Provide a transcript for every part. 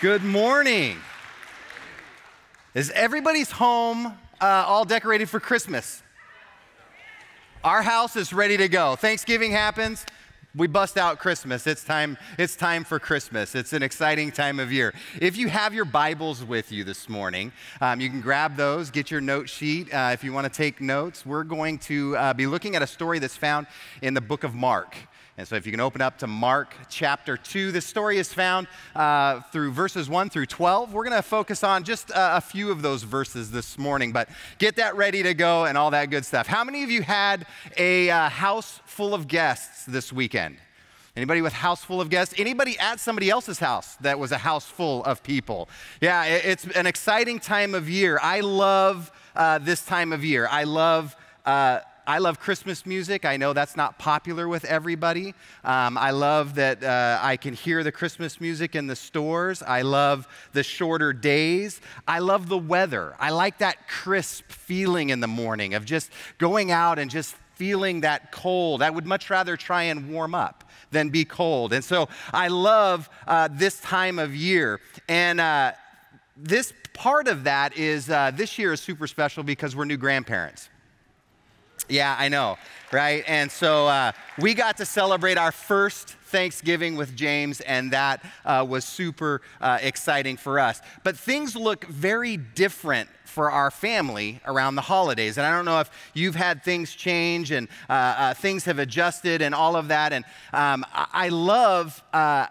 Good morning. Is everybody's home uh, all decorated for Christmas? Our house is ready to go. Thanksgiving happens, we bust out Christmas. It's time, it's time for Christmas. It's an exciting time of year. If you have your Bibles with you this morning, um, you can grab those, get your note sheet uh, if you want to take notes. We're going to uh, be looking at a story that's found in the book of Mark. And so, if you can open up to Mark chapter 2, this story is found uh, through verses 1 through 12. We're going to focus on just uh, a few of those verses this morning, but get that ready to go and all that good stuff. How many of you had a uh, house full of guests this weekend? Anybody with house full of guests? Anybody at somebody else's house that was a house full of people? Yeah, it's an exciting time of year. I love uh, this time of year. I love uh, I love Christmas music. I know that's not popular with everybody. Um, I love that uh, I can hear the Christmas music in the stores. I love the shorter days. I love the weather. I like that crisp feeling in the morning of just going out and just feeling that cold. I would much rather try and warm up than be cold. And so I love uh, this time of year. And uh, this part of that is uh, this year is super special because we're new grandparents. Yeah, I know, right? And so uh, we got to celebrate our first Thanksgiving with James, and that uh, was super uh, exciting for us. But things look very different for our family around the holidays. And I don't know if you've had things change and uh, uh things have adjusted and all of that. And um, I love uh,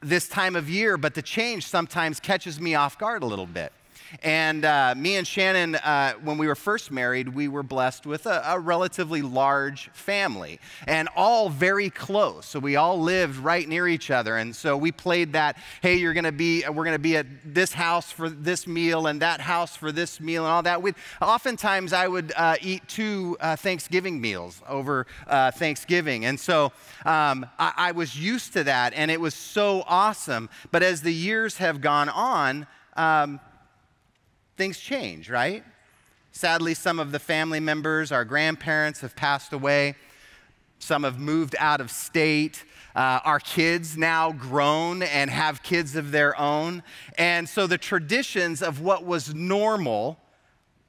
this time of year, but the change sometimes catches me off guard a little bit. And uh, me and Shannon, uh, when we were first married, we were blessed with a, a, relatively large family and all very close. So we all lived right near each other. And so we played that, hey, you're going to be, we're going to be at this house for this meal and that house for this meal and all that. We'd, oftentimes I would uh, eat two uh, Thanksgiving meals over uh, Thanksgiving. And so um, I, I was used to that and it was so awesome. But as the years have gone on, um, things change, right? Sadly, some of the family members, our grandparents, have passed away. Some have moved out of state. Uh, our kids now grown and have kids of their own. And so the traditions of what was normal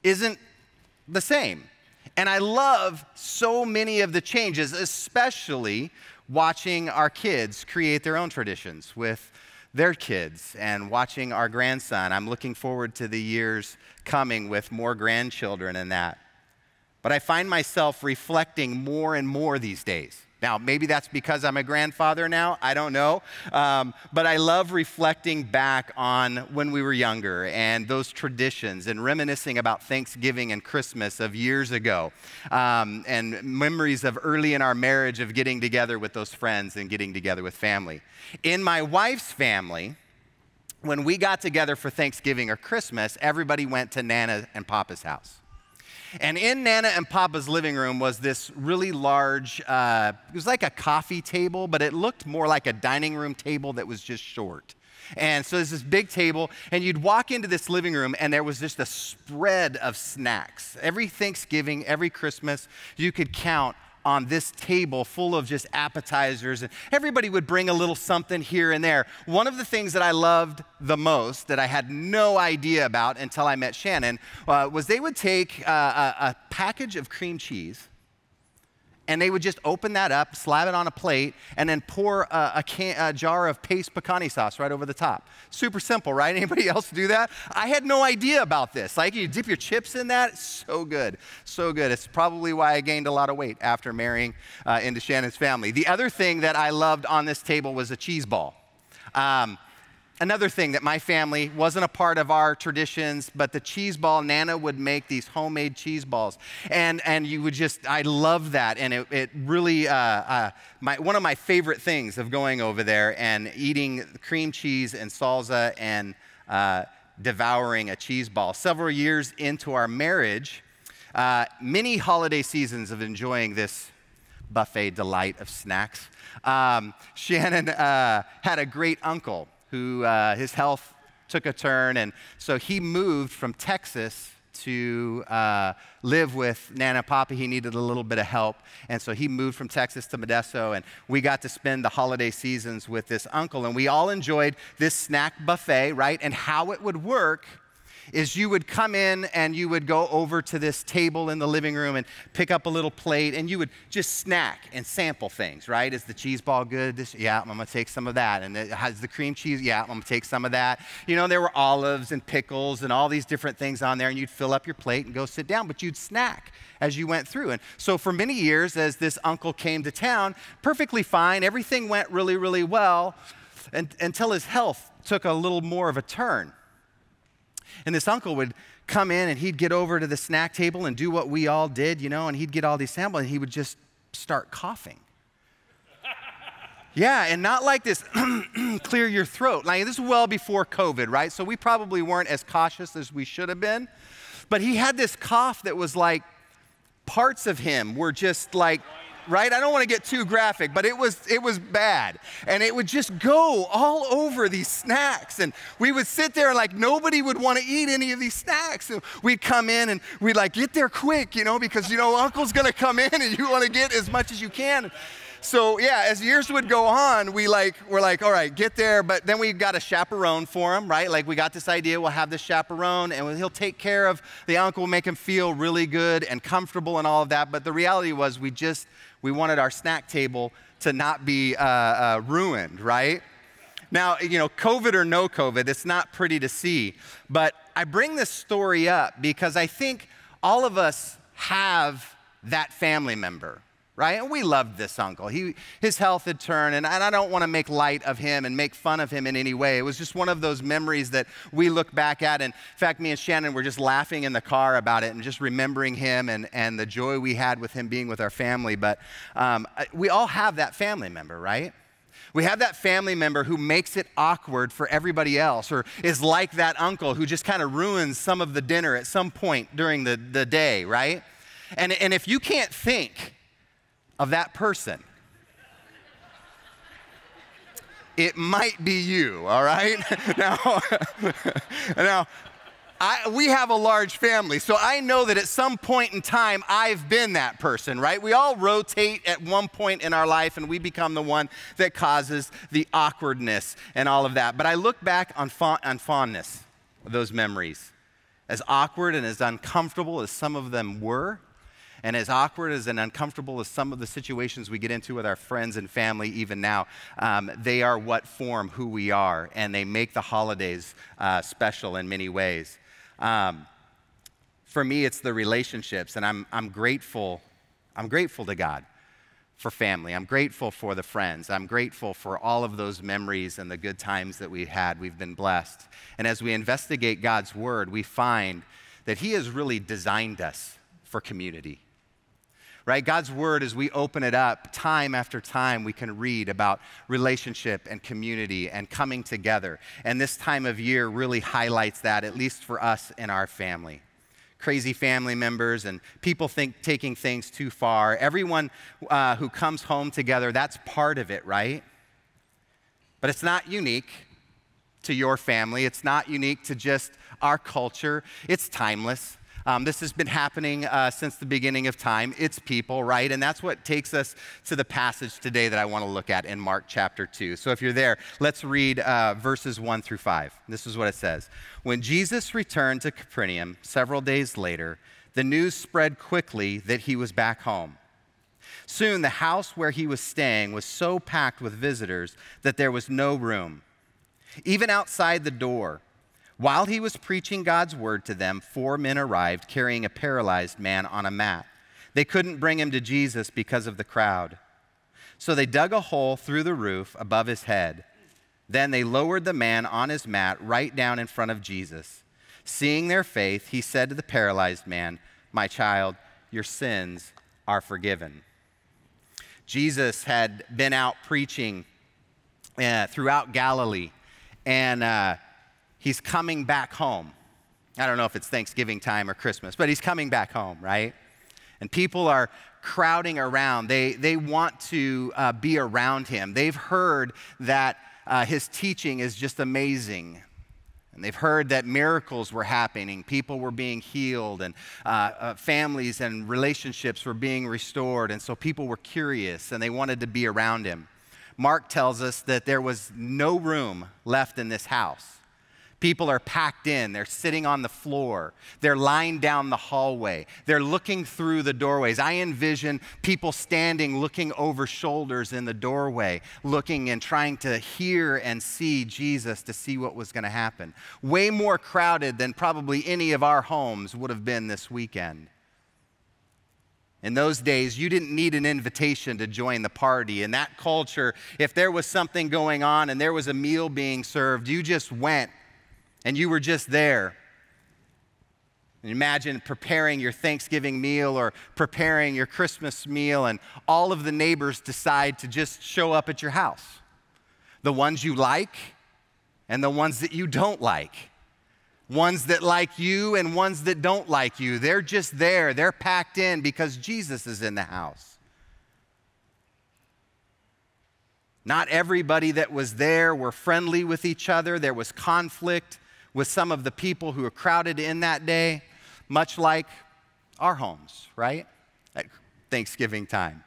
isn't the same. And I love so many of the changes, especially watching our kids create their own traditions with their kids and watching our grandson. I'm looking forward to the years coming with more grandchildren and that. But I find myself reflecting more and more these days now, maybe that's because I'm a grandfather now. I don't know. Um, but I love reflecting back on when we were younger and those traditions and reminiscing about Thanksgiving and Christmas of years ago um, and memories of early in our marriage of getting together with those friends and getting together with family. In my wife's family, when we got together for Thanksgiving or Christmas, everybody went to Nana and Papa's house. And in Nana and Papa's living room was this really large, uh, it was like a coffee table, but it looked more like a dining room table that was just short. And so there's this big table, and you'd walk into this living room, and there was just a spread of snacks. Every Thanksgiving, every Christmas, you could count on this table full of just appetizers, and everybody would bring a little something here and there. One of the things that I loved the most, that I had no idea about until I met Shannon, uh, was they would take uh, a, a package of cream cheese and they would just open that up, slap it on a plate, and then pour a, a, can, a, jar of Pace picante sauce right over the top. Super simple, right? Anybody else do that? I had no idea about this. Like you dip your chips in that, so good, so good. It's probably why I gained a lot of weight after marrying uh, into Shannon's family. The other thing that I loved on this table was a cheese ball. Um, another thing that my family wasn't a part of our traditions, but the cheese ball, Nana would make these homemade cheese balls. And, and you would just, I love that. And it, it really, uh, uh, my, one of my favorite things of going over there and eating cream cheese and salsa and uh, devouring a cheese ball. Several years into our marriage, uh, many holiday seasons of enjoying this buffet delight of snacks. Um, Shannon uh, had a great uncle who uh, his health took a turn, and so he moved from Texas to uh, live with Nana Papa. He needed a little bit of help. And so he moved from Texas to Modesto. And we got to spend the holiday seasons with this uncle. And we all enjoyed this snack buffet, right? And how it would work is you would come in and you would go over to this table in the living room and pick up a little plate and you would just snack and sample things, right? Is the cheese ball good? This, yeah, I'm gonna take some of that. And it has the cream cheese? Yeah, I'm gonna take some of that. You know, there were olives and pickles and all these different things on there, and you'd fill up your plate and go sit down, but you'd snack as you went through. And so for many years, as this uncle came to town, perfectly fine, everything went really, really well and, until his health took a little more of a turn. And this uncle would come in and he'd get over to the snack table and do what we all did, you know, and he'd get all these samples and he would just start coughing. Yeah, and not like this clear your throat. Like this is well before COVID, right? So we probably weren't as cautious as we should have been. But he had this cough that was like parts of him were just like right? I don't want to get too graphic, but it was it was bad. And it would just go all over these snacks. And we would sit there and like nobody would want to eat any of these snacks. And we'd come in and we'd like get there quick, you know, because you know uncle's gonna come in and you want to get as much as you can. So yeah, as years would go on, we like we're like, all right, get there. But then we got a chaperone for him, right? Like we got this idea, we'll have this chaperone, and he'll take care of the uncle, make him feel really good and comfortable and all of that. But the reality was, we just we wanted our snack table to not be uh, uh, ruined, right? Now, you know, COVID or no COVID, it's not pretty to see. But I bring this story up because I think all of us have that family member right? And we loved this uncle. He, his health had turned, and, I don't want to make light of him and make fun of him in any way. It was just one of those memories that we look back at. And in fact, me and Shannon were just laughing in the car about it and just remembering him and, and the joy we had with him being with our family. But um, we all have that family member, right? We have that family member who makes it awkward for everybody else, or is like that uncle who just kind of ruins some of the dinner at some point during the, the day, right? And, and if you can't think of that person. It might be you, all right? now, now I, we have a large family, so I know that at some point in time, I've been that person, right? We all rotate at one point in our life, and we become the one that causes the awkwardness and all of that. But I look back on, on fondness those memories. As awkward and as uncomfortable as some of them were, and as awkward as and uncomfortable as some of the situations we get into with our friends and family, even now, um, they are what form who we are, and they make the holidays uh, special in many ways. Um, for me, it's the relationships, and I'm, I'm grateful. I'm grateful to God for family. I'm grateful for the friends. I'm grateful for all of those memories and the good times that we had. We've been blessed. And as we investigate God's word, we find that He has really designed us for community right? God's word, as we open it up, time after time, we can read about relationship and community and coming together. And this time of year really highlights that, at least for us in our family. Crazy family members and people think taking things too far. Everyone uh, who comes home together, that's part of it, right? But it's not unique to your family. It's not unique to just our culture. It's timeless. Um, this has been happening uh, since the beginning of time. It's people, right? And that's what takes us to the passage today that I want to look at in Mark chapter 2. So if you're there, let's read uh, verses 1 through 5. This is what it says When Jesus returned to Capernaum several days later, the news spread quickly that he was back home. Soon the house where he was staying was so packed with visitors that there was no room. Even outside the door, while he was preaching God's word to them, four men arrived carrying a paralyzed man on a mat. They couldn't bring him to Jesus because of the crowd. So they dug a hole through the roof above his head. Then they lowered the man on his mat right down in front of Jesus. Seeing their faith, he said to the paralyzed man, My child, your sins are forgiven. Jesus had been out preaching uh, throughout Galilee, and uh, he's coming back home. I don't know if it's Thanksgiving time or Christmas, but he's coming back home, right? And people are crowding around. They, they want to uh, be around him. They've heard that uh, his teaching is just amazing. And they've heard that miracles were happening, people were being healed, and uh, uh, families and relationships were being restored. And so people were curious and they wanted to be around him. Mark tells us that there was no room left in this house. People are packed in. They're sitting on the floor. They're lying down the hallway. They're looking through the doorways. I envision people standing, looking over shoulders in the doorway, looking and trying to hear and see Jesus to see what was going to happen. Way more crowded than probably any of our homes would have been this weekend. In those days, you didn't need an invitation to join the party. In that culture, if there was something going on and there was a meal being served, you just went and you were just there. And imagine preparing your Thanksgiving meal or preparing your Christmas meal, and all of the neighbors decide to just show up at your house. The ones you like and the ones that you don't like. Ones that like you and ones that don't like you. They're just there. They're packed in because Jesus is in the house. Not everybody that was there were friendly with each other. There was conflict with some of the people who are crowded in that day, much like our homes, right? At Thanksgiving time.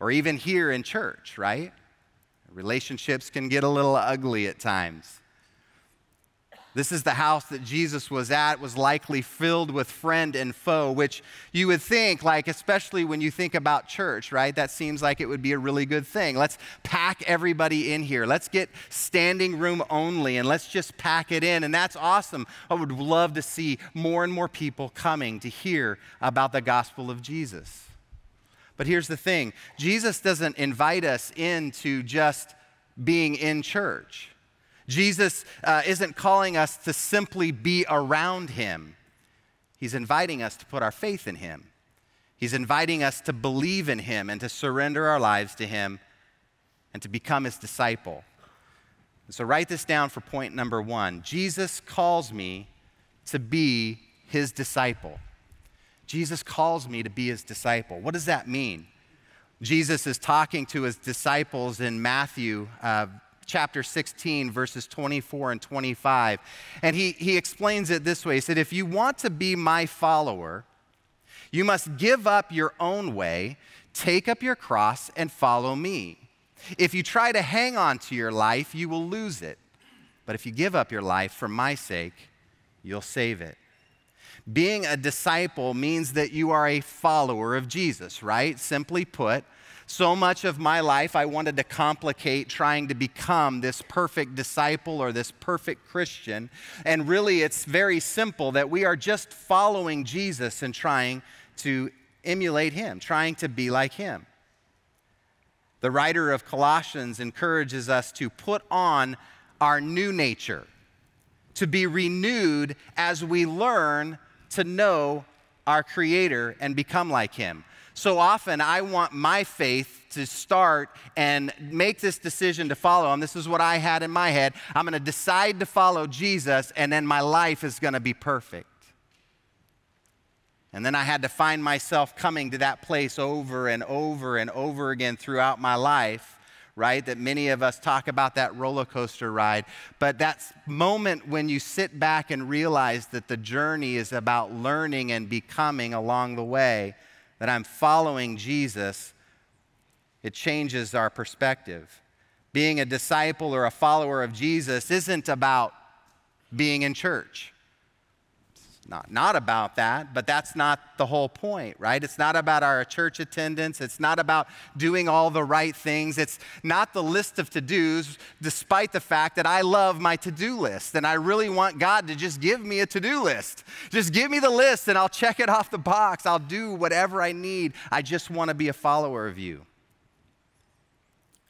Or even here in church, right? Relationships can get a little ugly at times. This is the house that Jesus was at, was likely filled with friend and foe, which you would think, like, especially when you think about church, right? That seems like it would be a really good thing. Let's pack everybody in here. Let's get standing room only and let's just pack it in. And that's awesome. I would love to see more and more people coming to hear about the gospel of Jesus. But here's the thing Jesus doesn't invite us into just being in church. Jesus uh, isn't calling us to simply be around him, he's inviting us to put our faith in him. He's inviting us to believe in him and to surrender our lives to him and to become his disciple. So, write this down for point number one Jesus calls me to be his disciple. Jesus calls me to be his disciple. What does that mean? Jesus is talking to his disciples in Matthew uh, chapter 16, verses 24 and 25. And he, he explains it this way He said, If you want to be my follower, you must give up your own way, take up your cross, and follow me. If you try to hang on to your life, you will lose it. But if you give up your life for my sake, you'll save it. Being a disciple means that you are a follower of Jesus, right? Simply put, so much of my life, I wanted to complicate trying to become this perfect disciple or this perfect Christian. And really, it's very simple that we are just following Jesus and trying to emulate him, trying to be like him. The writer of Colossians encourages us to put on our new nature, to be renewed as we learn to know our Creator and become like Him. So often, I want my faith to start and make this decision to follow him. This is what I had in my head. I'm going to decide to follow Jesus, and then my life is going to be perfect. And then I had to find myself coming to that place over and over and over again throughout my life, right? That many of us talk about that roller coaster ride. But that moment when you sit back and realize that the journey is about learning and becoming along the way that I'm following Jesus, it changes our perspective. Being a disciple or a follower of Jesus isn't about being in church not, not about that, but that's not the whole point, right? It's not about our church attendance. It's not about doing all the right things. It's not the list of to dos, despite the fact that I love my to do list and I really want God to just give me a to do list. Just give me the list and I'll check it off the box. I'll do whatever I need. I just want to be a follower of you.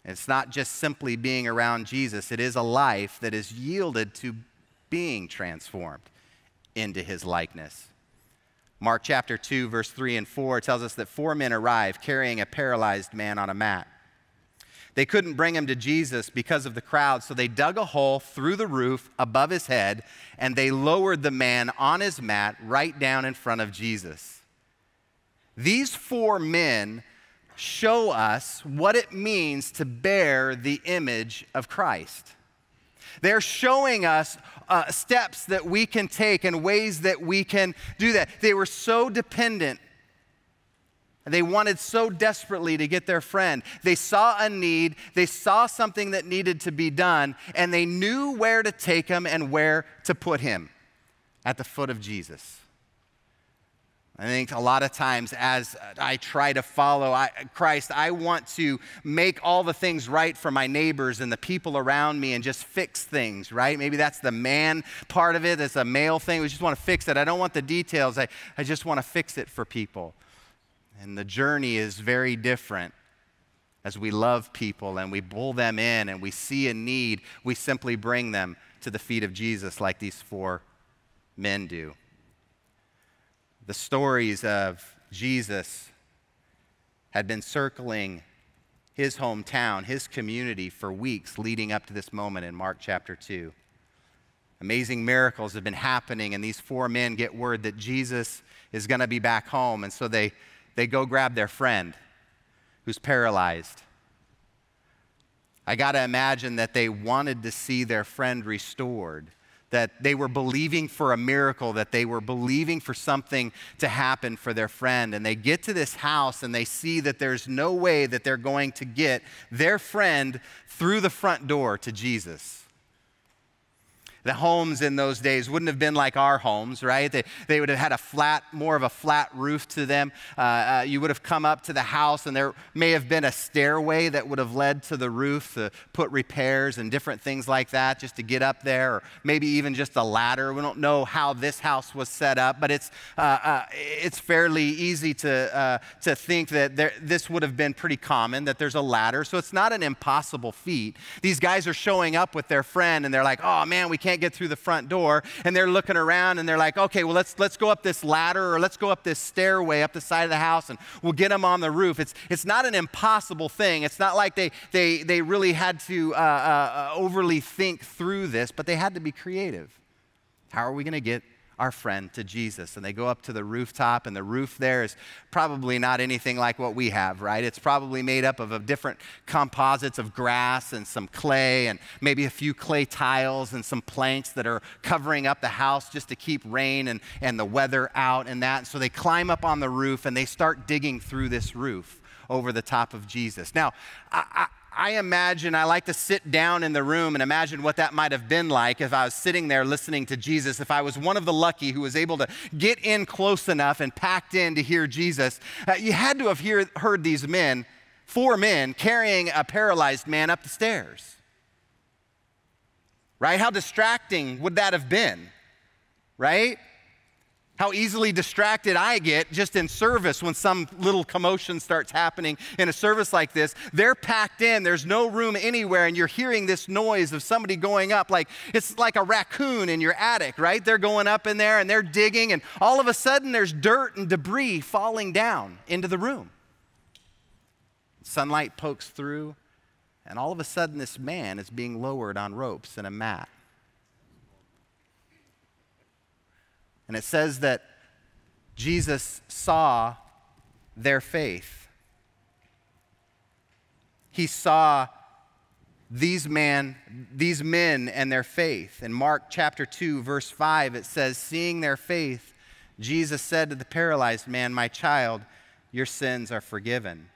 It's not just simply being around Jesus, it is a life that is yielded to being transformed into his likeness. Mark chapter 2, verse 3 and 4 tells us that four men arrived carrying a paralyzed man on a mat. They couldn't bring him to Jesus because of the crowd, so they dug a hole through the roof above his head and they lowered the man on his mat right down in front of Jesus. These four men show us what it means to bear the image of Christ. They're showing us uh, steps that we can take and ways that we can do that. They were so dependent. They wanted so desperately to get their friend. They saw a need, they saw something that needed to be done, and they knew where to take him and where to put him at the foot of Jesus. I think a lot of times as I try to follow Christ, I want to make all the things right for my neighbors and the people around me and just fix things, right? Maybe that's the man part of it. It's a male thing. We just want to fix it. I don't want the details. I, I just want to fix it for people. And the journey is very different. As we love people and we pull them in and we see a need, we simply bring them to the feet of Jesus like these four men do the stories of Jesus had been circling his hometown, his community for weeks leading up to this moment in Mark chapter 2. Amazing miracles have been happening, and these four men get word that Jesus is going to be back home. And so they, they go grab their friend who's paralyzed. I got to imagine that they wanted to see their friend restored that they were believing for a miracle, that they were believing for something to happen for their friend. And they get to this house and they see that there's no way that they're going to get their friend through the front door to Jesus. The homes in those days wouldn't have been like our homes, right? They, they would have had a flat, more of a flat roof to them. Uh, uh, you would have come up to the house, and there may have been a stairway that would have led to the roof to put repairs and different things like that just to get up there, or maybe even just a ladder. We don't know how this house was set up, but it's, uh, uh it's fairly easy to, uh, to think that there, this would have been pretty common, that there's a ladder. So it's not an impossible feat. These guys are showing up with their friend, and they're like, oh man, we can't can't get through the front door and they're looking around and they're like, okay, well, let's, let's go up this ladder or let's go up this stairway up the side of the house and we'll get them on the roof. It's, it's not an impossible thing. It's not like they, they, they really had to uh, uh, overly think through this, but they had to be creative. How are we going to get our friend to Jesus. And they go up to the rooftop, and the roof there is probably not anything like what we have, right? It's probably made up of, different composites of grass and some clay, and maybe a few clay tiles and some planks that are covering up the house just to keep rain and, and the weather out and that. So they climb up on the roof and they start digging through this roof over the top of Jesus. Now, I, I imagine, I like to sit down in the room and imagine what that might have been like if I was sitting there listening to Jesus, if I was one of the lucky who was able to get in close enough and packed in to hear Jesus. Uh, you had to have hear, heard these men, four men, carrying a paralyzed man up the stairs. Right? How distracting would that have been? Right? How easily distracted I get just in service when some little commotion starts happening in a service like this. They're packed in, there's no room anywhere, and you're hearing this noise of somebody going up like it's like a raccoon in your attic, right? They're going up in there and they're digging, and all of a sudden there's dirt and debris falling down into the room. Sunlight pokes through, and all of a sudden this man is being lowered on ropes in a mat. And it says that Jesus saw their faith. He saw these man these men and their faith. In Mark chapter 2 verse 5 it says seeing their faith Jesus said to the paralyzed man, "My child, your sins are forgiven."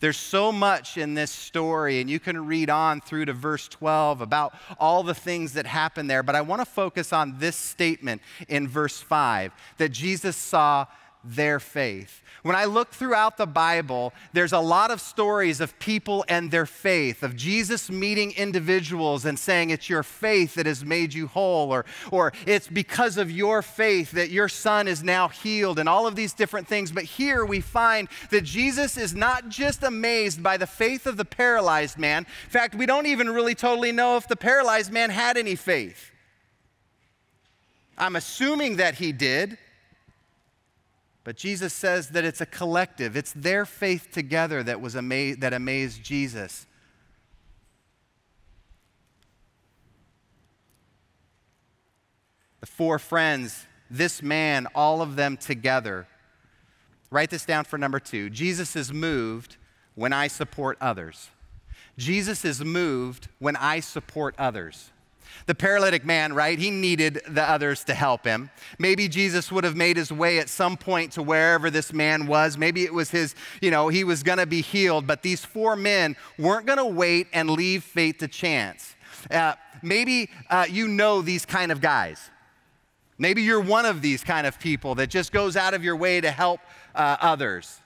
There's so much in this story, and you can read on through to verse 12 about all the things that happen there. But I want to focus on this statement in verse 5 that Jesus saw their faith. When I look throughout the Bible, there's a lot of stories of people and their faith, of Jesus meeting individuals and saying, It's your faith that has made you whole, or, or it's because of your faith that your son is now healed, and all of these different things. But here we find that Jesus is not just amazed by the faith of the paralyzed man. In fact, we don't even really totally know if the paralyzed man had any faith. I'm assuming that he did. But Jesus says that it's a collective. It's their faith together that was that amazed Jesus. The four friends, this man, all of them together. Write this down for number two. Jesus is moved when I support others. Jesus is moved when I support others. The paralytic man, right? He needed the others to help him. Maybe Jesus would have made his way at some point to wherever this man was. Maybe it was his, you know, he was going to be healed, but these four men weren't going to wait and leave fate to chance. Uh, maybe uh, you know these kind of guys. Maybe you're one of these kind of people that just goes out of your way to help uh, others.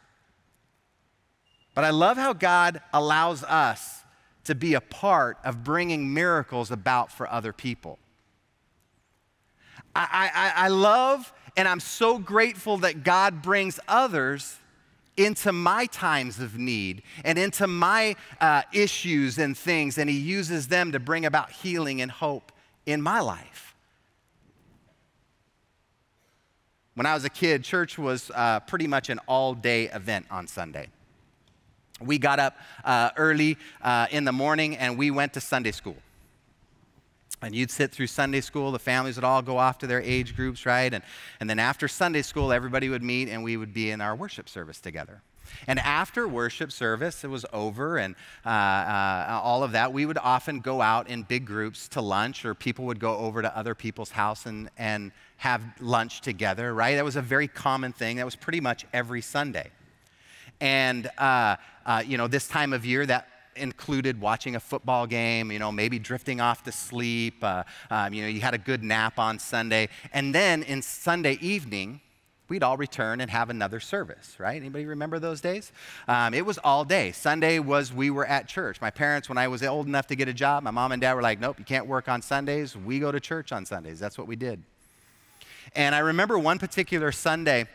But I love how God allows us to be a part of bringing miracles about for other people. I, I, I love and I'm so grateful that God brings others into my times of need and into my uh, issues and things, and He uses them to bring about healing and hope in my life. When I was a kid, church was uh, pretty much an all day event on Sunday. We got up uh, early uh, in the morning and we went to Sunday school. And you'd sit through Sunday school, the families would all go off to their age groups, right? And, and then after Sunday school, everybody would meet and we would be in our worship service together. And after worship service, it was over and uh, uh, all of that, we would often go out in big groups to lunch, or people would go over to other people's house and, and have lunch together, right? That was a very common thing. That was pretty much every Sunday. And, uh, uh you know, this time of year, that included watching a football game, you know, maybe drifting off to sleep. Uh, um, you know, you had a good nap on Sunday. And then in Sunday evening, we'd all return and have another service, right? Anybody remember those days? Um, it was all day. Sunday was we were at church. My parents, when I was old enough to get a job, my mom and dad were like, nope, you can't work on Sundays. We go to church on Sundays. That's what we did. And I remember one particular Sunday,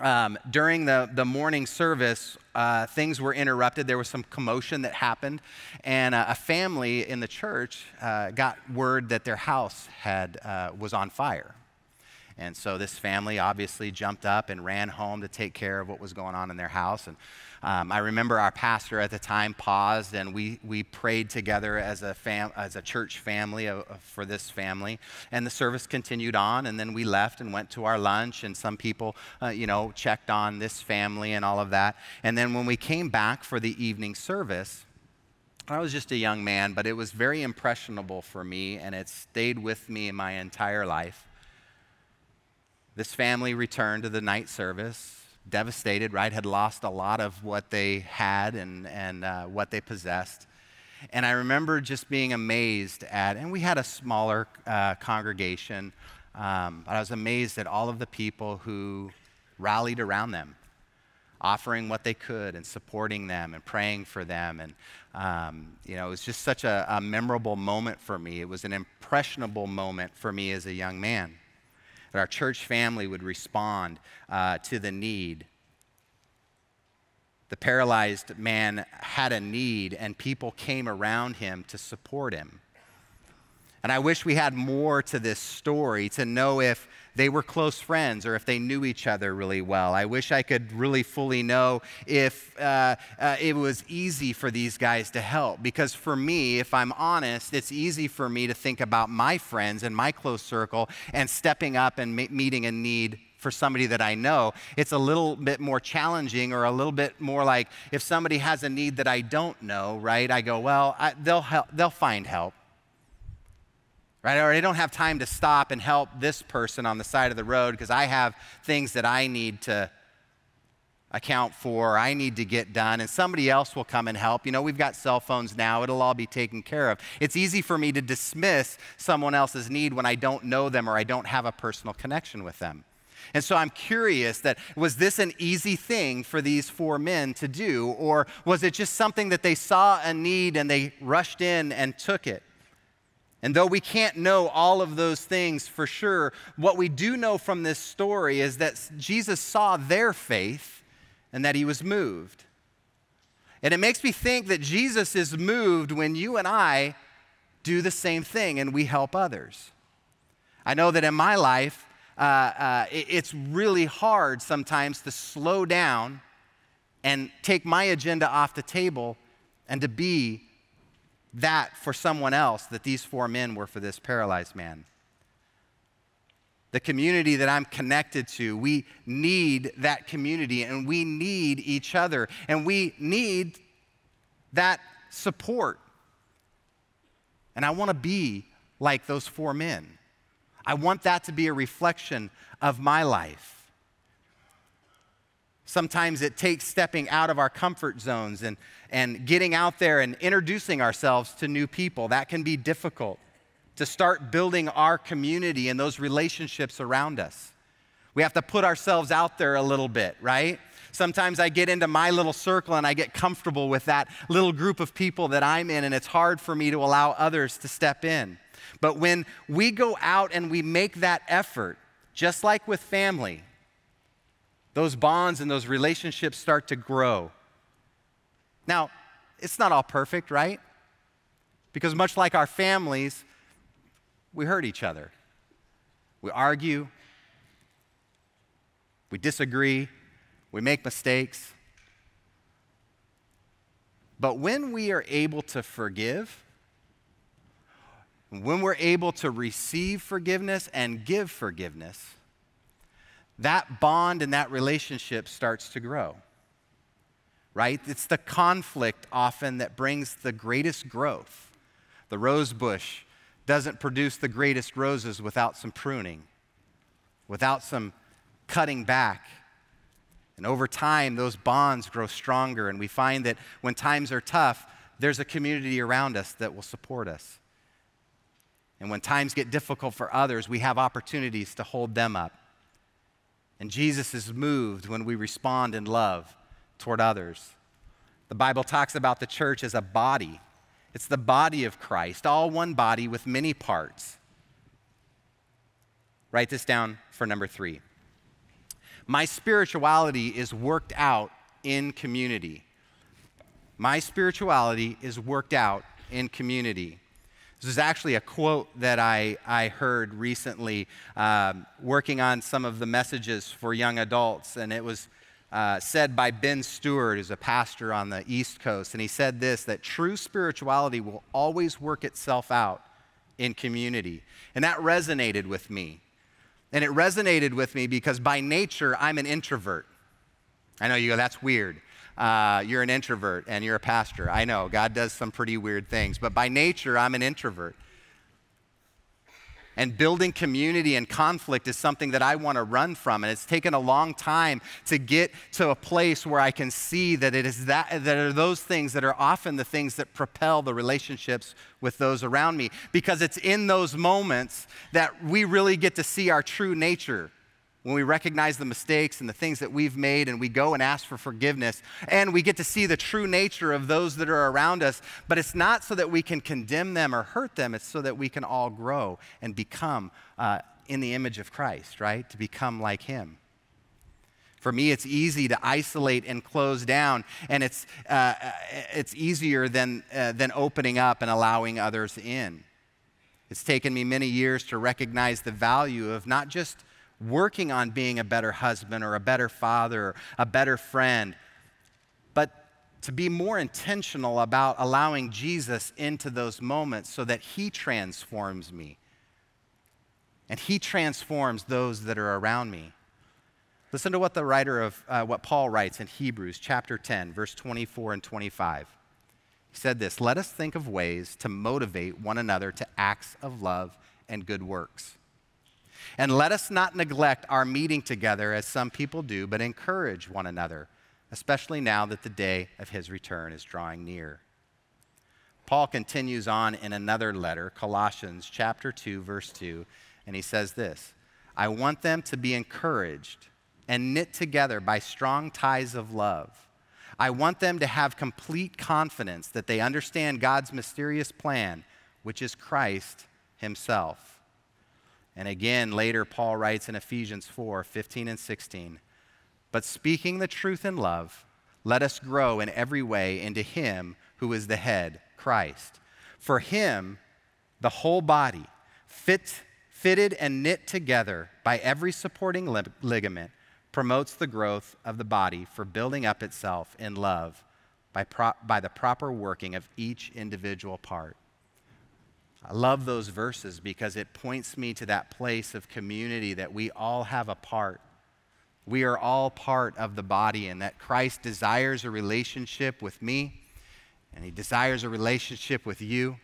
um, during the, the morning service, uh, things were interrupted. There was some commotion that happened, and uh, a family in the church uh, got word that their house had, uh, was on fire. And so this family obviously jumped up and ran home to take care of what was going on in their house. And um, I remember our pastor at the time paused and we, we prayed together as a, fam- as a church family for this family. And the service continued on, and then we left and went to our lunch, and some people, uh, you know, checked on this family and all of that. And then when we came back for the evening service, I was just a young man, but it was very impressionable for me, and it stayed with me my entire life. This family returned to the night service devastated, right? Had lost a lot of what they had and, and uh, what they possessed. And I remember just being amazed at, and we had a smaller uh, congregation, um, but I was amazed at all of the people who rallied around them, offering what they could and supporting them and praying for them. And, um, you know, it was just such a, a memorable moment for me. It was an impressionable moment for me as a young man that our church family would respond uh, to the need. The paralyzed man had a need, and people came around him to support him. And I wish we had more to this story to know if they were close friends or if they knew each other really well. I wish I could really fully know if uh, uh, it was easy for these guys to help. Because for me, if I'm honest, it's easy for me to think about my friends and my close circle and stepping up and meeting a need for somebody that I know. It's a little bit more challenging or a little bit more like if somebody has a need that I don't know, right? I go, well, I, they'll, help, they'll find help right? Or I don't have time to stop and help this person on the side of the road because I have things that I need to account for, I need to get done, and somebody else will come and help. You know, we've got cell phones now, it'll all be taken care of. It's easy for me to dismiss someone else's need when I don't know them or I don't have a personal connection with them. And so I'm curious that was this an easy thing for these four men to do, or was it just something that they saw a need and they rushed in and took it? And though we can't know all of those things for sure, what we do know from this story is that Jesus saw their faith and that he was moved. And it makes me think that Jesus is moved when you and I do the same thing and we help others. I know that in my life, uh, uh, it's really hard sometimes to slow down and take my agenda off the table and to be that for someone else that these four men were for this paralyzed man. The community that I'm connected to, we need that community and we need each other and we need that support. And I want to be like those four men. I want that to be a reflection of my life. Sometimes it takes stepping out of our comfort zones and, and getting out there and introducing ourselves to new people. That can be difficult to start building our community and those relationships around us. We have to put ourselves out there a little bit, right? Sometimes I get into my little circle and I get comfortable with that little group of people that I'm in, and it's hard for me to allow others to step in. But when we go out and we make that effort, just like with family, those bonds and those relationships start to grow. Now, it's not all perfect, right? Because much like our families, we hurt each other. We argue, we disagree, we make mistakes. But when we are able to forgive, when we're able to receive forgiveness and give forgiveness, that bond and that relationship starts to grow. Right? It's the conflict often that brings the greatest growth. The rose bush doesn't produce the greatest roses without some pruning, without some cutting back. And over time, those bonds grow stronger, and we find that when times are tough, there's a community around us that will support us. And when times get difficult for others, we have opportunities to hold them up. And Jesus is moved when we respond in love toward others. The Bible talks about the church as a body. It's the body of Christ, all one body with many parts. Write this down for number three. My spirituality is worked out in community. My spirituality is worked out in community. This is actually a quote that I, I heard recently um, working on some of the messages for young adults, and it was uh, said by Ben Stewart, who's a pastor on the East Coast. And he said this that true spirituality will always work itself out in community. And that resonated with me. And it resonated with me because by nature, I'm an introvert. I know you go, that's weird uh, you're an introvert and you're a pastor. I know, God does some pretty weird things, but by nature, I'm an introvert. And building community and conflict is something that I want to run from. And it's taken a long time to get to a place where I can see that it is that, that are those things that are often the things that propel the relationships with those around me. Because it's in those moments that we really get to see our true nature when we recognize the mistakes and the things that we've made and we go and ask for forgiveness and we get to see the true nature of those that are around us. But it's not so that we can condemn them or hurt them, it's so that we can all grow and become uh, in the image of Christ, right? To become like Him. For me, it's easy to isolate and close down, and it's, uh, it's easier than, uh, than opening up and allowing others in. It's taken me many years to recognize the value of not just working on being a better husband or a better father or a better friend, but to be more intentional about allowing Jesus into those moments so that he transforms me and he transforms those that are around me. Listen to what the writer of uh, what Paul writes in Hebrews chapter 10, verse 24 and 25. He said this Let us think of ways to motivate one another to acts of love and good works. And let us not neglect our meeting together as some people do, but encourage one another, especially now that the day of his return is drawing near. Paul continues on in another letter, Colossians chapter 2 verse 2, and he says this, I want them to be encouraged and knit together by strong ties of love. I want them to have complete confidence that they understand God's mysterious plan, which is Christ himself. And again, later, Paul writes in Ephesians 4 15 and 16, But speaking the truth in love, let us grow in every way into Him who is the head, Christ. For Him, the whole body, fit, fitted and knit together by every supporting ligament, promotes the growth of the body for building up itself in love by, by the proper working of each individual part. I love those verses because it points me to that place of community that we all have a part. We are all part of the body, and that Christ desires a relationship with me, and He desires a relationship with you,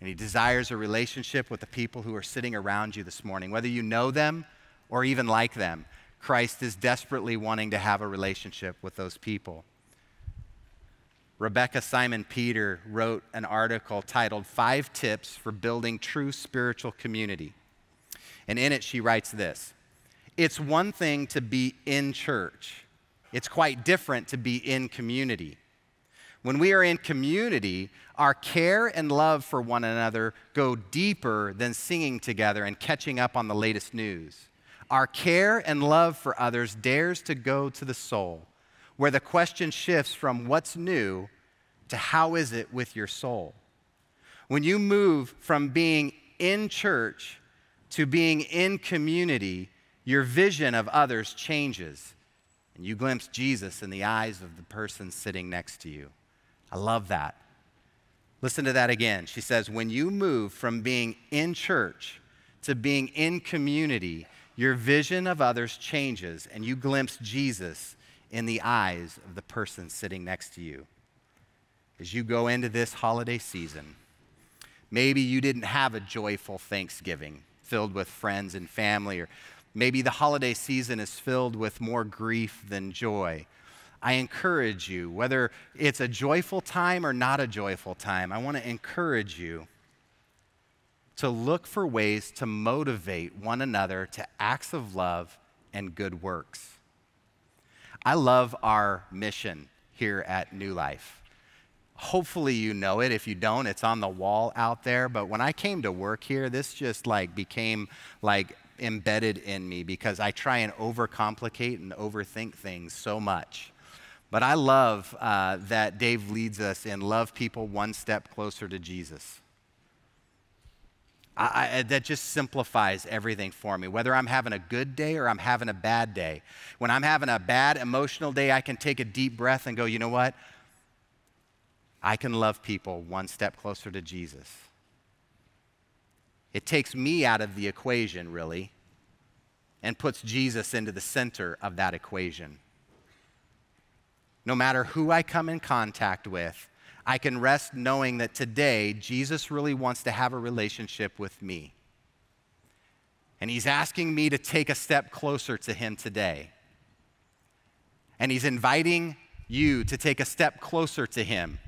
and He desires a relationship with the people who are sitting around you this morning. Whether you know them or even like them, Christ is desperately wanting to have a relationship with those people. Rebecca Simon Peter wrote an article titled Five Tips for Building True Spiritual Community. And in it, she writes this It's one thing to be in church, it's quite different to be in community. When we are in community, our care and love for one another go deeper than singing together and catching up on the latest news. Our care and love for others dares to go to the soul where the question shifts from what's new to how is it with your soul. When you move from being in church to being in community, your vision of others changes, and you glimpse Jesus in the eyes of the person sitting next to you. I love that. Listen to that again. She says, When you move from being in church to being in community, your vision of others changes, and you glimpse Jesus in the eyes of the person sitting next to you. As you go into this holiday season, maybe you didn't have a joyful Thanksgiving filled with friends and family, or maybe the holiday season is filled with more grief than joy. I encourage you, whether it's a joyful time or not a joyful time, I want to encourage you to look for ways to motivate one another to acts of love and good works. I love our mission here at New Life. Hopefully, you know it. If you don't, it's on the wall out there. But when I came to work here, this just like became like embedded in me because I try and overcomplicate and overthink things so much. But I love uh, that Dave leads us in love people one step closer to Jesus. I, I, that just simplifies everything for me. Whether I'm having a good day or I'm having a bad day. When I'm having a bad emotional day, I can take a deep breath and go, you know what? I can love people one step closer to Jesus. It takes me out of the equation, really, and puts Jesus into the center of that equation. No matter who I come in contact with, I can rest knowing that today Jesus really wants to have a relationship with me. And he's asking me to take a step closer to him today. And he's inviting you to take a step closer to him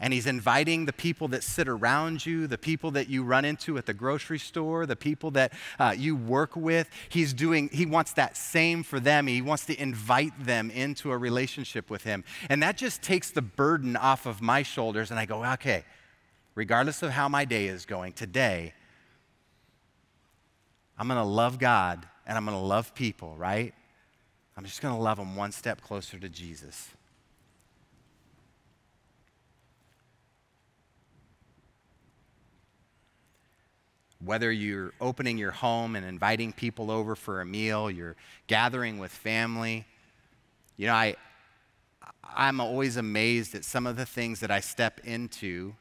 and he's inviting the people that sit around you, the people that you run into at the grocery store, the people that uh, you work with. He's doing, he wants that same for them. He wants to invite them into a relationship with him. And that just takes the burden off of my shoulders. And I go, okay, regardless of how my day is going, today, I'm going to love God and I'm going to love people, right? I'm just going to love them one step closer to Jesus. Whether you're opening your home and inviting people over for a meal, you're gathering with family. You know, I, I'm always amazed at some of the things that I step into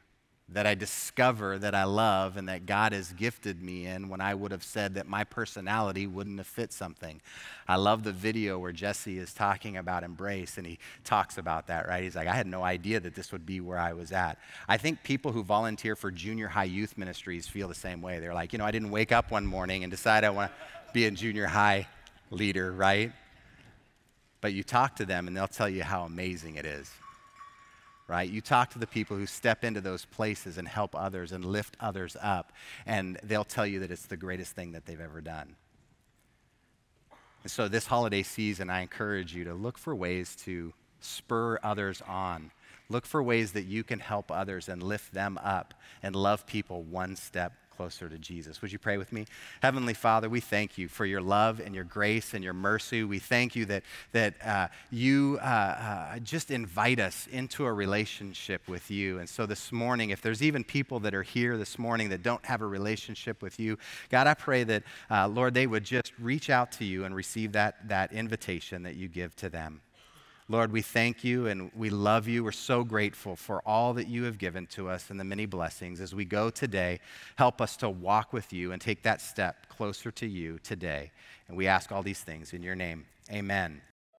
that I discover that I love and that God has gifted me in when I would have said that my personality wouldn't have fit something. I love the video where Jesse is talking about embrace and he talks about that, right? He's like, I had no idea that this would be where I was at. I think people who volunteer for junior high youth ministries feel the same way. They're like, you know, I didn't wake up one morning and decide I want to be a junior high leader, right? But you talk to them and they'll tell you how amazing it is right? You talk to the people who step into those places and help others and lift others up, and they'll tell you that it's the greatest thing that they've ever done. And so, this holiday season, I encourage you to look for ways to spur others on. Look for ways that you can help others and lift them up and love people one step closer to Jesus. Would you pray with me? Heavenly Father, we thank you for your love and your grace and your mercy. We thank you that, that uh, you uh, uh, just invite us into a relationship with you. And so this morning, if there's even people that are here this morning that don't have a relationship with you, God, I pray that, uh, Lord, they would just reach out to you and receive that, that invitation that you give to them. Lord, we thank you and we love you. We're so grateful for all that you have given to us and the many blessings. As we go today, help us to walk with you and take that step closer to you today. And we ask all these things in your name. Amen.